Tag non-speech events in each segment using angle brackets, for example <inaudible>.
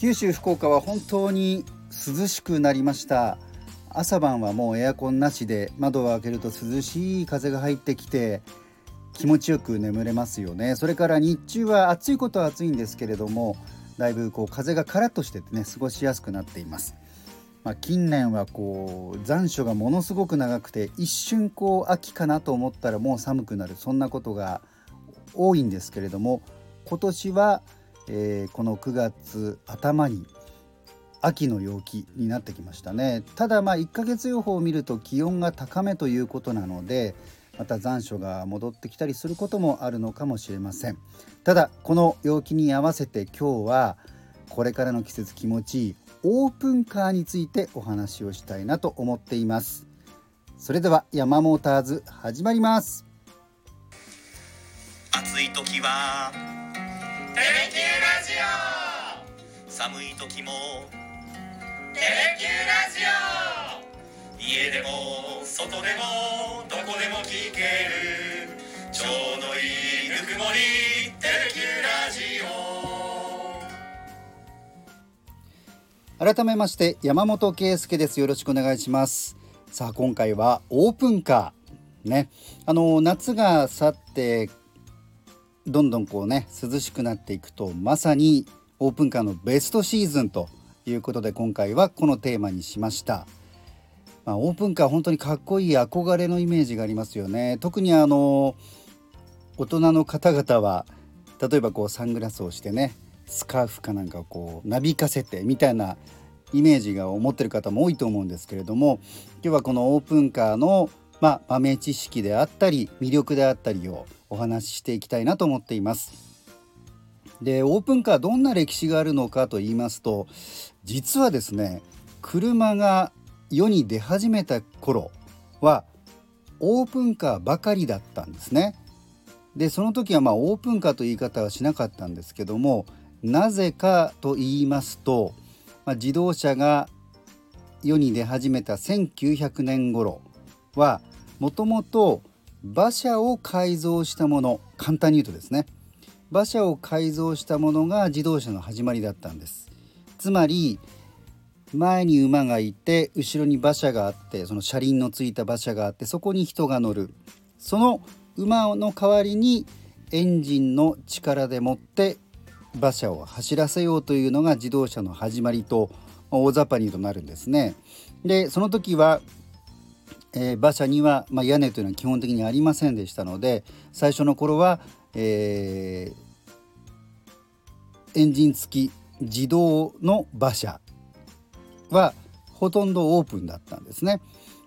九州福岡は本当に涼しくなりました。朝晩はもうエアコンなしで窓を開けると涼しい風が入ってきて気持ちよく眠れますよね。それから日中は暑いことは暑いんですけれどもだいぶこう風がカラッとしててね過ごしやすくなっています。まあ、近年はこう残暑がものすごく長くて一瞬こう秋かなと思ったらもう寒くなる。そんなことが多いんですけれども今年は、えー、この9月頭に秋の陽気になってきましたね。ただまあ1ヶ月予報を見ると気温が高めということなのでまた残暑が戻ってきたりすることもあるのかもしれません。ただこの陽気に合わせて今日はこれからの季節気持ちいいオープンカーについてお話をしたいなと思っています。それでは山モーターズ始まります。暑い時はテレキュー寒い時もテレキューラジオ家でも外でもどこでも聞けるちょうどいいぬくもりテレキューラジオ改めまして山本圭介です。よろしくお願いします。さあ今回はオープンカー。ね。あの夏が去ってどんどんこうね涼しくなっていくとまさにオープンカーのベストシーズンということで今回はこのテーマにしました。まあ、オープンカー本当にかっこいい憧れのイメージがありますよね。特にあの大人の方々は例えばこうサングラスをしてねスカーフかなんかをこうなびかせてみたいなイメージが思ってる方も多いと思うんですけれども今日はこのオープンカーの、まあ、豆知識であったり魅力であったりをお話ししていきたいなと思っています。でオープンカーどんな歴史があるのかと言いますと実はですね車が世に出始めた頃はオープンカーばかりだったんですね。でその時はまあオープンカーという言い方はしなかったんですけどもなぜかと言いますと、まあ、自動車が世に出始めた1900年頃はもともと馬車を改造したもの簡単に言うとですね。馬車を改造したものが自動車の始まりだったんです。つまり前に馬がいて後ろに馬車があってその車輪のついた馬車があってそこに人が乗る。その馬の代わりにエンジンの力でもって馬車を走らせようというのが自動車の始まりと大雑把にとなるんですね。でその時は、えー、馬車には、まあ、屋根というのは基本的にありませんでしたので最初の頃は、えー、エンジン付き自動の馬車はほとんどオープンだったんですね。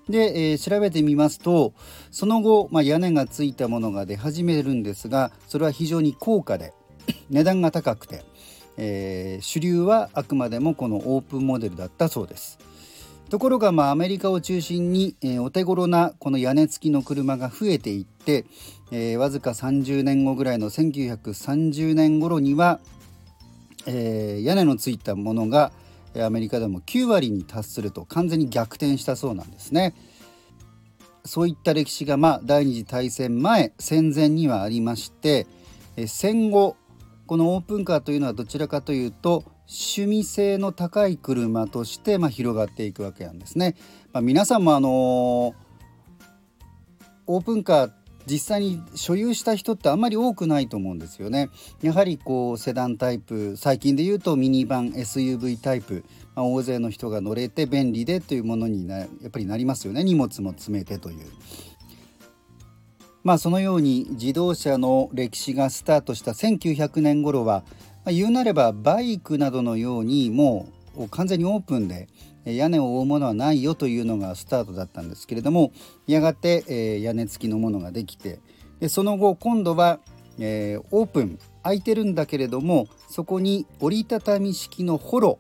で、えー、調べてみますとその後、まあ、屋根がついたものが出始めるんですがそれは非常に高価で <coughs> 値段が高くて、えー、主流はあくまでもこのオープンモデルだったそうです。ところがまあアメリカを中心に、えー、お手頃なこの屋根付きの車が増えていって、えー、わずか30年後ぐらいの1930年頃には、えー、屋根のついたものがアメリカでも9割に達すると完全に逆転したそうなんですね。そういった歴史がまあ第二次大戦前戦前にはありまして戦後このオープンカーというのはどちらかというと趣味性の高い車としてまあ広がっていくわけなんですね。まあ、皆さんもあの、オープンカー実際に所有した人ってあんまり多くないと思うんですよね。やはりこうセダンタイプ最近で言うとミニバン SUV タイプ、まあ、大勢の人が乗れて便利でというものになやっぱりなりますよね荷物も詰めてという。まあそのように自動車の歴史がスタートした1900年頃は、あ、言うなればバイクなどのようにもう完全にオープンで屋根を覆うものはないよというのがスタートだったんですけれどもやがて、えー、屋根付きのものができてでその後今度は、えー、オープン空いてるんだけれどもそこに折りたたみ式のホロ、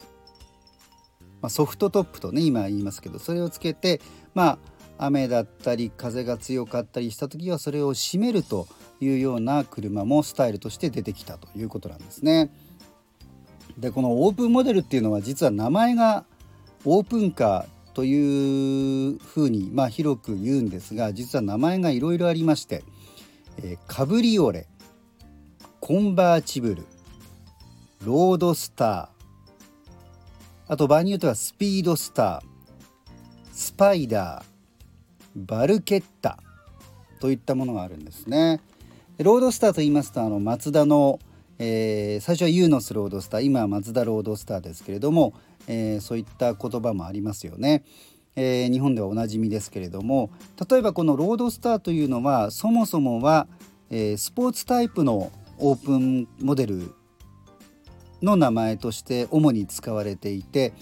まあ、ソフトトップとね今言いますけどそれをつけてまあ雨だったり風が強かったりした時はそれを閉めるというような車もスタイルとして出てきたということなんですね。でこのオープンモデルっていうのは実は名前がオープンカーというふうに、まあ、広く言うんですが実は名前がいろいろありまして、えー、カブリオレコンバーチブルロードスターあと場合によってはスピードスタースパイダーバルケッタといったものがあるんですね。ロードスターと言いますとあのマツダの、えー、最初はユーノスロードスター今はマツダロードスターですけれども、えー、そういった言葉もありますよね。えー、日本ではおなじみですけれども例えばこのロードスターというのはそもそもは、え、スポーツタイプのオープンモデルの名前として主に使われていて、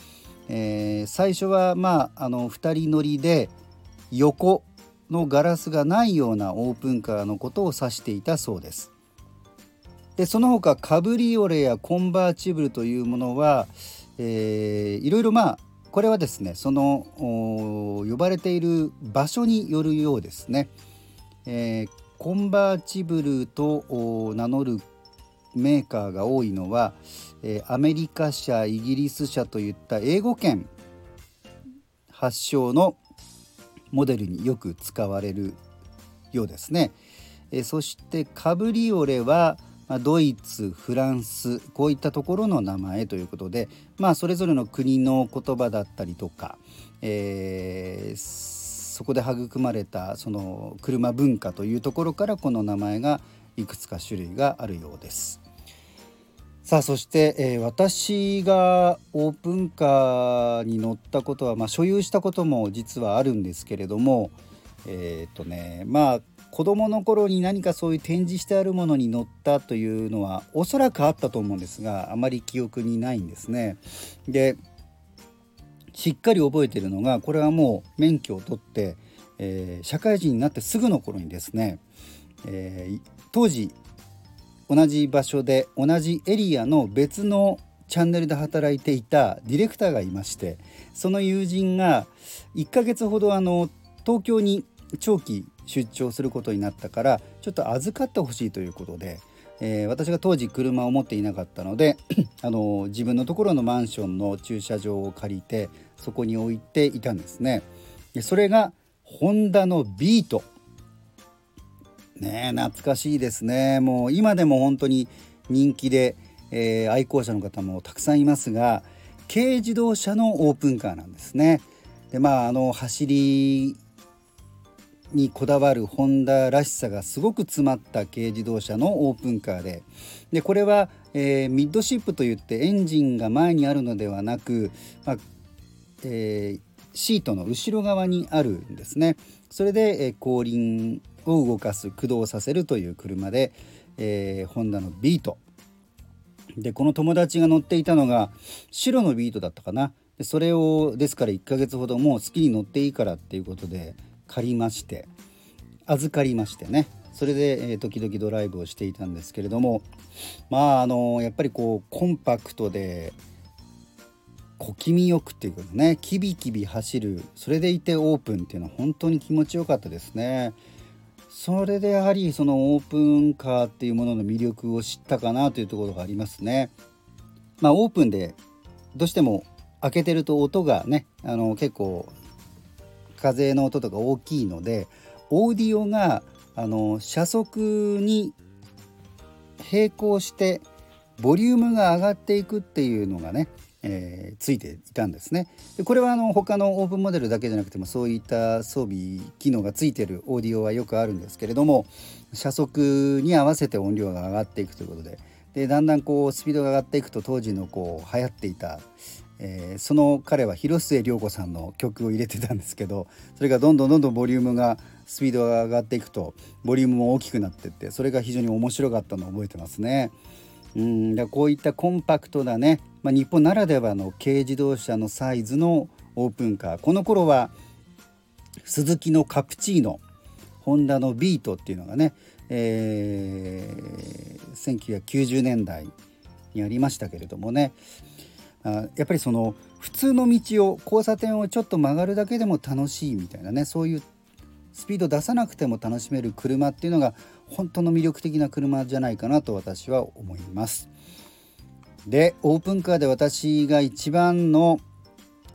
え、最初はまああの2人乗りで横のガラスがないようなオープンカーのことを指していたそうです。でその他カブリオレやコンバーチブルというものは、えー、いろいろまあこれはですねその呼ばれている場所によるようですね、えー、コンバーチブルと名乗るメーカーが多いのは、えー、アメリカ車イギリス車といった英語圏発祥のモデルによく使われるようですね、え、そしてカブリオレは、ドイツフランスこういったところの名前ということで、まあ、それぞれの国の言葉だったりとか、えー、そこで育まれたその車文化というところからこの名前がいくつか種類があるようです。さあそして、えー、私がオープンカーに乗ったことは、まあ、所有したことも実はあるんですけれどもえっ、ー、とねまあ子どもの頃に何かそういう展示してあるものに乗ったというのはおそらくあったと思うんですがあまり記憶にないんですね。でしっかり覚えてるのがこれはもう免許を取って、えー、社会人になってすぐの頃にですね、えー、当時同じ場所で同じエリアの別のチャンネルで働いていたディレクターがいましてその友人が1ヶ月ほどあの東京に長期出張することになったからちょっと預かってほしいということで、えー、私が当時車を持っていなかったので <clears throat> あの自分のところのマンションの駐車場を借りてそこに置いていたんですね。でそれがホンダのビートね懐かしいですねもう今でも本当に人気で、えー、愛好者の方もたくさんいますが軽自動車のオープンカーなんですね。でまああの走りにこだわるホンダらしさがすごく詰まった軽自動車のオープンカーででこれは、えー、ミッドシップといってエンジンが前にあるのではなく、まあえー、シートの後ろ側にあるんですね。それで、えー、後輪を動かす駆動させるという車で、えー、ホンダのビート。でこの友達が乗っていたのが白のビートだったかな。でそれをですから1ヶ月ほどもう好きに乗っていいからっていうことで借りまして預かりましてね。それで、えー、時々ドライブをしていたんですけれどもまああのやっぱりこうコンパクトで小気味よくっていうかねキビキビ走るそれでいてオープンっていうのは本当に気持ちよかったですね。それでやはりそのオープンカーっていうものの魅力を知ったかなというところがありますね。まあオープンでどうしても開けてると音がねあの結構風の音とか大きいのでオーディオがあの車速に並行してボリュームが上がっていくっていうのがね、えー、ついていたんですね。でこれはあの他のオープンモデルだけじゃなくてもそういった装備機能がついてるオーディオはよくあるんですけれども車速に合わせて音量が上がっていくということででだんだんこうスピードが上がっていくと当時のこう流行っていたえー、その彼は広末涼子さんの曲を入れてたんですけどそれがどんどんどんどんボリュームがスピードが上がっていくとボリュームも大きくなってってそれが非常に面白かったのを覚えてますね。うんだこういったコンパクトなね、まあ、日本ならではの軽自動車のサイズのオープンカー。この頃はスズキのカプチーノホンダのビートっていうのがね、えー、1990年代にありましたけれどもね。あやっぱりその普通の道を交差点をちょっと曲がるだけでも楽しいみたいなねそういうスピード出さなくても楽しめる車っていうのが本当の魅力的な車じゃないかなと私は思います。でオープンカーで私が一番の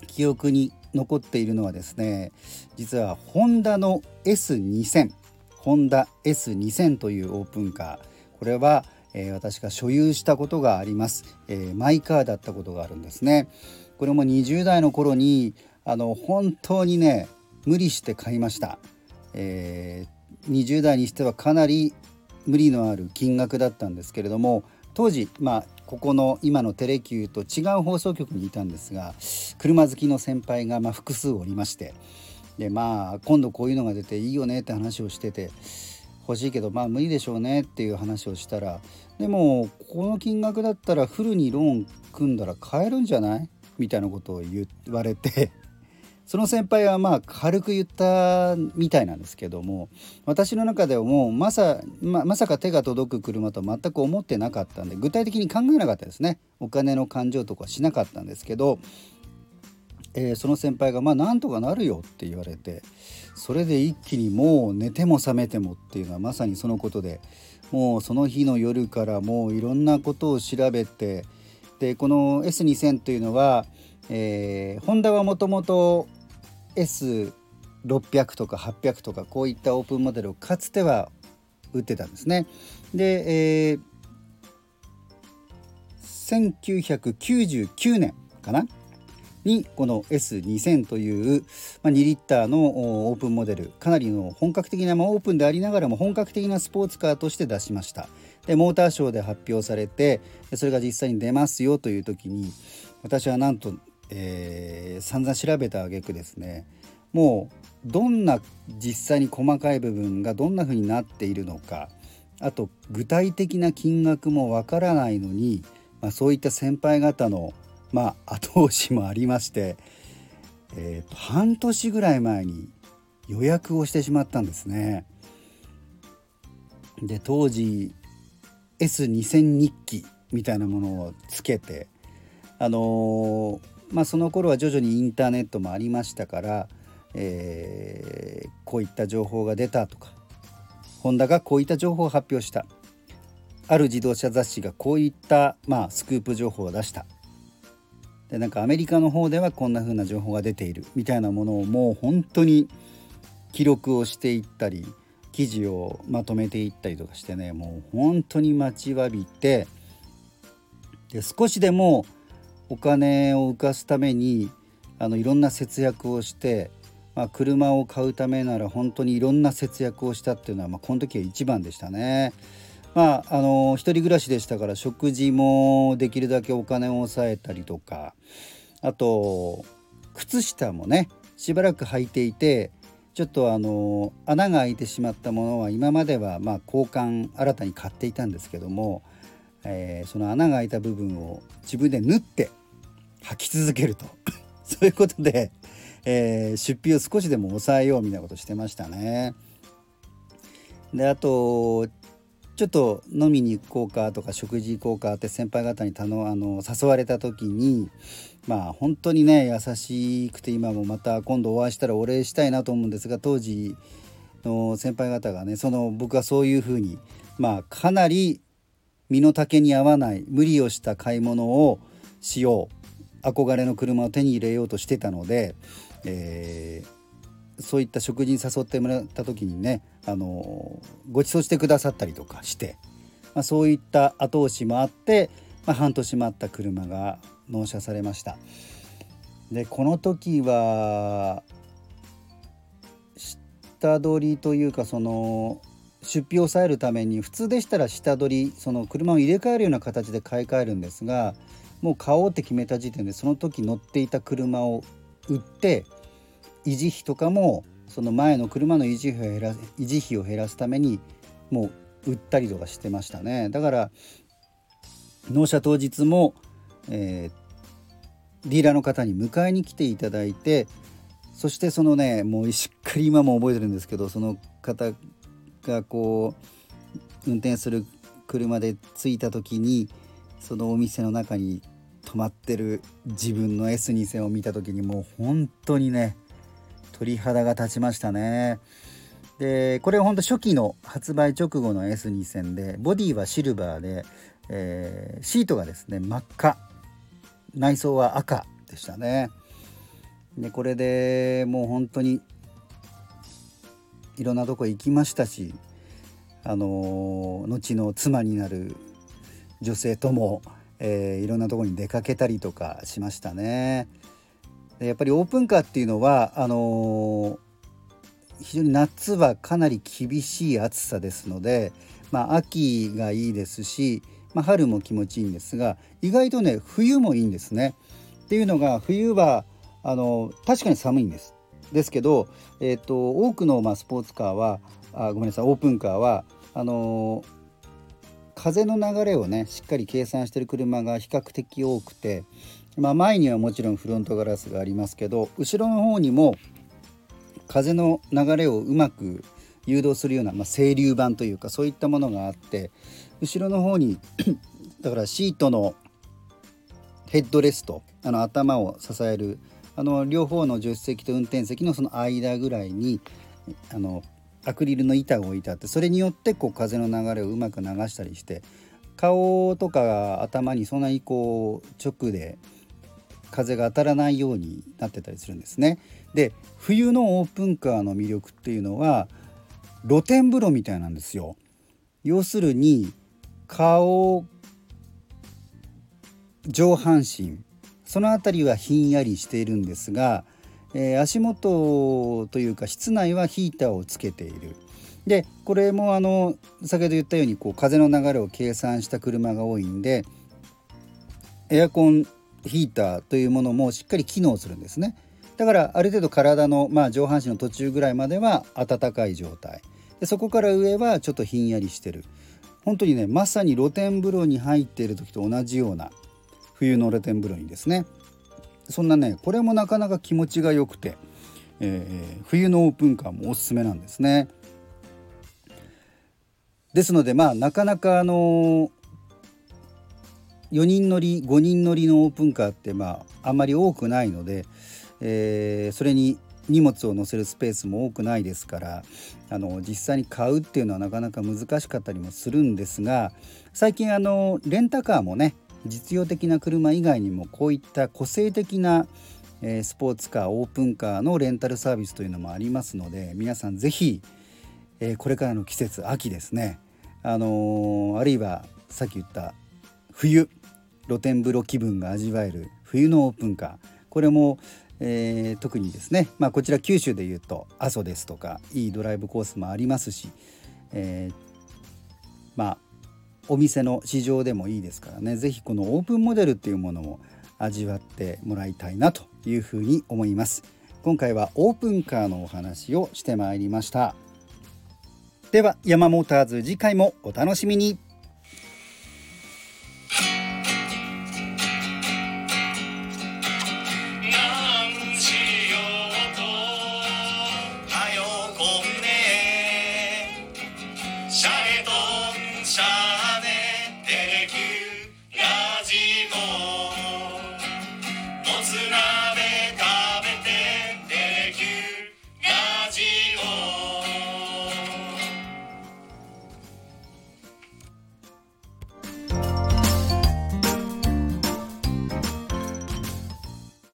記憶に残っているのはですね実はホンダの S2000 ホンダ S2000 というオープンカー。これはえー、私が所有したことがあります、えー、マイカーだったことがあるんですね。これも20代の頃にあの本当にね無理して買いました、えー、20代にしてはかなり無理のある金額だったんですけれども当時まあここの今のテレキューと違う放送局にいたんですが車好きの先輩がま複数おりましてでまあ今度こういうのが出ていいよねって話をしてて欲しいけどまあ無理でしょうねっていう話をしたらでもこの金額だったらフルにローン組んだら買えるんじゃない？みたいなことを言われて。その先輩はまあ軽く言ったみたいなんですけども私の中ではもうまさままさか手が届く車と全く思ってなかったんで具体的に考えなかったですね。お金の感情とかしなかったんですけど、えー、その先輩が「まあなんとかなるよ」って言われてそれで一気にもう寝ても覚めてもっていうのはまさにそのことでもうその日の夜からもういろんなことを調べてでこの S2000 というのは、えー、ホンダはもともと S600 とか800とかこういったオープンモデルをかつては売ってたんですね。で、えー、1999年かなにこの S2000 という、まあ、2リッターのオープンモデルかなりの本格的な、まあ、オープンでありながらも本格的なスポーツカーとして出しましたでモーターショーで発表されてそれが実際に出ますよという時に私はなんとえー、散々調べた挙句ですねもうどんな実際に細かい部分がどんな風になっているのかあと具体的な金額もわからないのに、まあ、そういった先輩方の、まあ、後押しもありまして、えーと、半年ぐらい前に予約をしてしまったんですね。で当時 S2000 日記みたいなものをつけてあのーまあ、その頃は徐々にインターネットもありましたから、えー、こういった情報が出たとかホンダがこういった情報を発表した。ある自動車雑誌がこういった、まあ、スクープ情報を出した。でなんかアメリカの方ではこんな風な情報が出ている。みたいなものをもう本当に記録をしていったり記事をまとめていったりとかしてねもう本当に待ちわびてで少しでもお金を浮かすためにあのいろんな節約をして、まあ、車を買うためなら本当にいろんな節約をしたっていうのは、まあ、この時は一番でしたね。まあ、あの一人暮らしでしたから食事もできるだけお金を抑えたりとかあと靴下もねしばらく履いていてちょっとあの穴が開いてしまったものは今まではまあ交換新たに買っていたんですけどもえー、その穴が開いた部分を自分で縫って履き続けると <laughs> そういうことで、えー、出費を少しでも抑えようみたいなことしてましたね。であとちょっと飲みに行こうかとか食事行こうかって先輩方に頼あの誘われた時にまあ本当にね優しくて今もまた今度お会いしたらお礼したいなと思うんですが当時の先輩方がねその僕はそういうふうにまあかなり身の丈に合わない無理をした買い物をしよう憧れの車を手に入れようとしてたので、えー、そういった食事に誘ってもらった時にね、あのご馳走してくださったりとかして、まあ、そういった後押しもあって、まあ、半年待った車が納車されました。でこの時は下取りというかその出費を抑えるために普通でしたら下取りその車を入れ替えるような形で買い替えるんですがもう買おうって決めた時点でその時乗っていた車を売って維持費とかもその前の車の維持費を減ら維持費を減らすためにもう売ったりとかしてましたね。だから納車当日も、えー、ディーラーの方に迎えに来ていただいてそしてそのねもうしっかり今も覚えてるんですけどその方がこう運転する車で着いた時にそのお店の中に止まってる自分の S2000 を見た時にもう本当にね鳥肌が立ちましたね。でこれは本当初期の発売直後の S2000 でボディはシルバーで、えー、シートがですね真っ赤内装は赤でしたね。でこれでもう本当にいろんなとこ行きましたしあの後の妻になる女性とも、えー、いろんなとこに出かけたりとかしましたね。やっぱりオープンカーっていうのはあのー、非常に夏はかなり厳しい暑さですので、まあ、秋がいいですし、まあ、春も気持ちいいんですが意外とね冬もいいんですね。っていうのが冬はあの確かに寒いんです。ですけど、えーと、多くの、まあ、スポーツカーはあごめんなさいオープンカーはあのー、風の流れをねしっかり計算してる車が比較的多くて、まあ、前にはもちろんフロントガラスがありますけど後ろの方にも風の流れをうまく誘導するような、まあ、清流板というかそういったものがあって後ろの方にだからシートのヘッドレストあの頭を支えるあの両方の助手席と運転席のその間ぐらいにあのアクリルの板が置いてあってそれによってこう風の流れをうまく流したりして顔とか頭にそんなにこう直で風が当たらないようになってたりするんですね。で冬のオープンカーの魅力っていうのは露天風呂みたいなんですよ。要するに顔上半身その辺りはひんやりしているんですが、えー、足元というか室内はヒーターをつけている。でこれもあの先ほど言ったようにこう風の流れを計算した車が多いんでエアコンヒーターというものもしっかり機能するんですね。だからある程度体の、まあ、上半身の途中ぐらいまでは暖かい状態。でそこから上はちょっとひんやりしてる。本当にねまさに露天風呂に入っている時と同じような冬の露天風呂にですねそんなねこれもなかなか気持ちが良くて、えー、冬のオープンカーもおすすめなんですね。ですのでまあなかなかあの4人乗り5人乗りのオープンカーってまああんまり多くないので、えー、それに荷物を載せるスペースも多くないですからあの実際に買うっていうのはなかなか難しかったりもするんですが最近あのレンタカーもね実用的な車以外にもこういった個性的な、スポーツカーオープンカーのレンタルサービスというのもありますので皆さん是非、これからの季節秋ですね、あの、あるいはさっき言った冬露天風呂気分が味わえる冬のオープンカー。これも、えー、特にですね、まあ、こちら九州でいうと阿蘇ですとかいいドライブコースもありますし、えー、まあお店の市場でもいいですからね。是非このオープンモデルっていうものも味わってもらいたいなというふうに思います。今回はオープンカーのお話をしてまいりました。では山モーターズ次回もお楽しみに。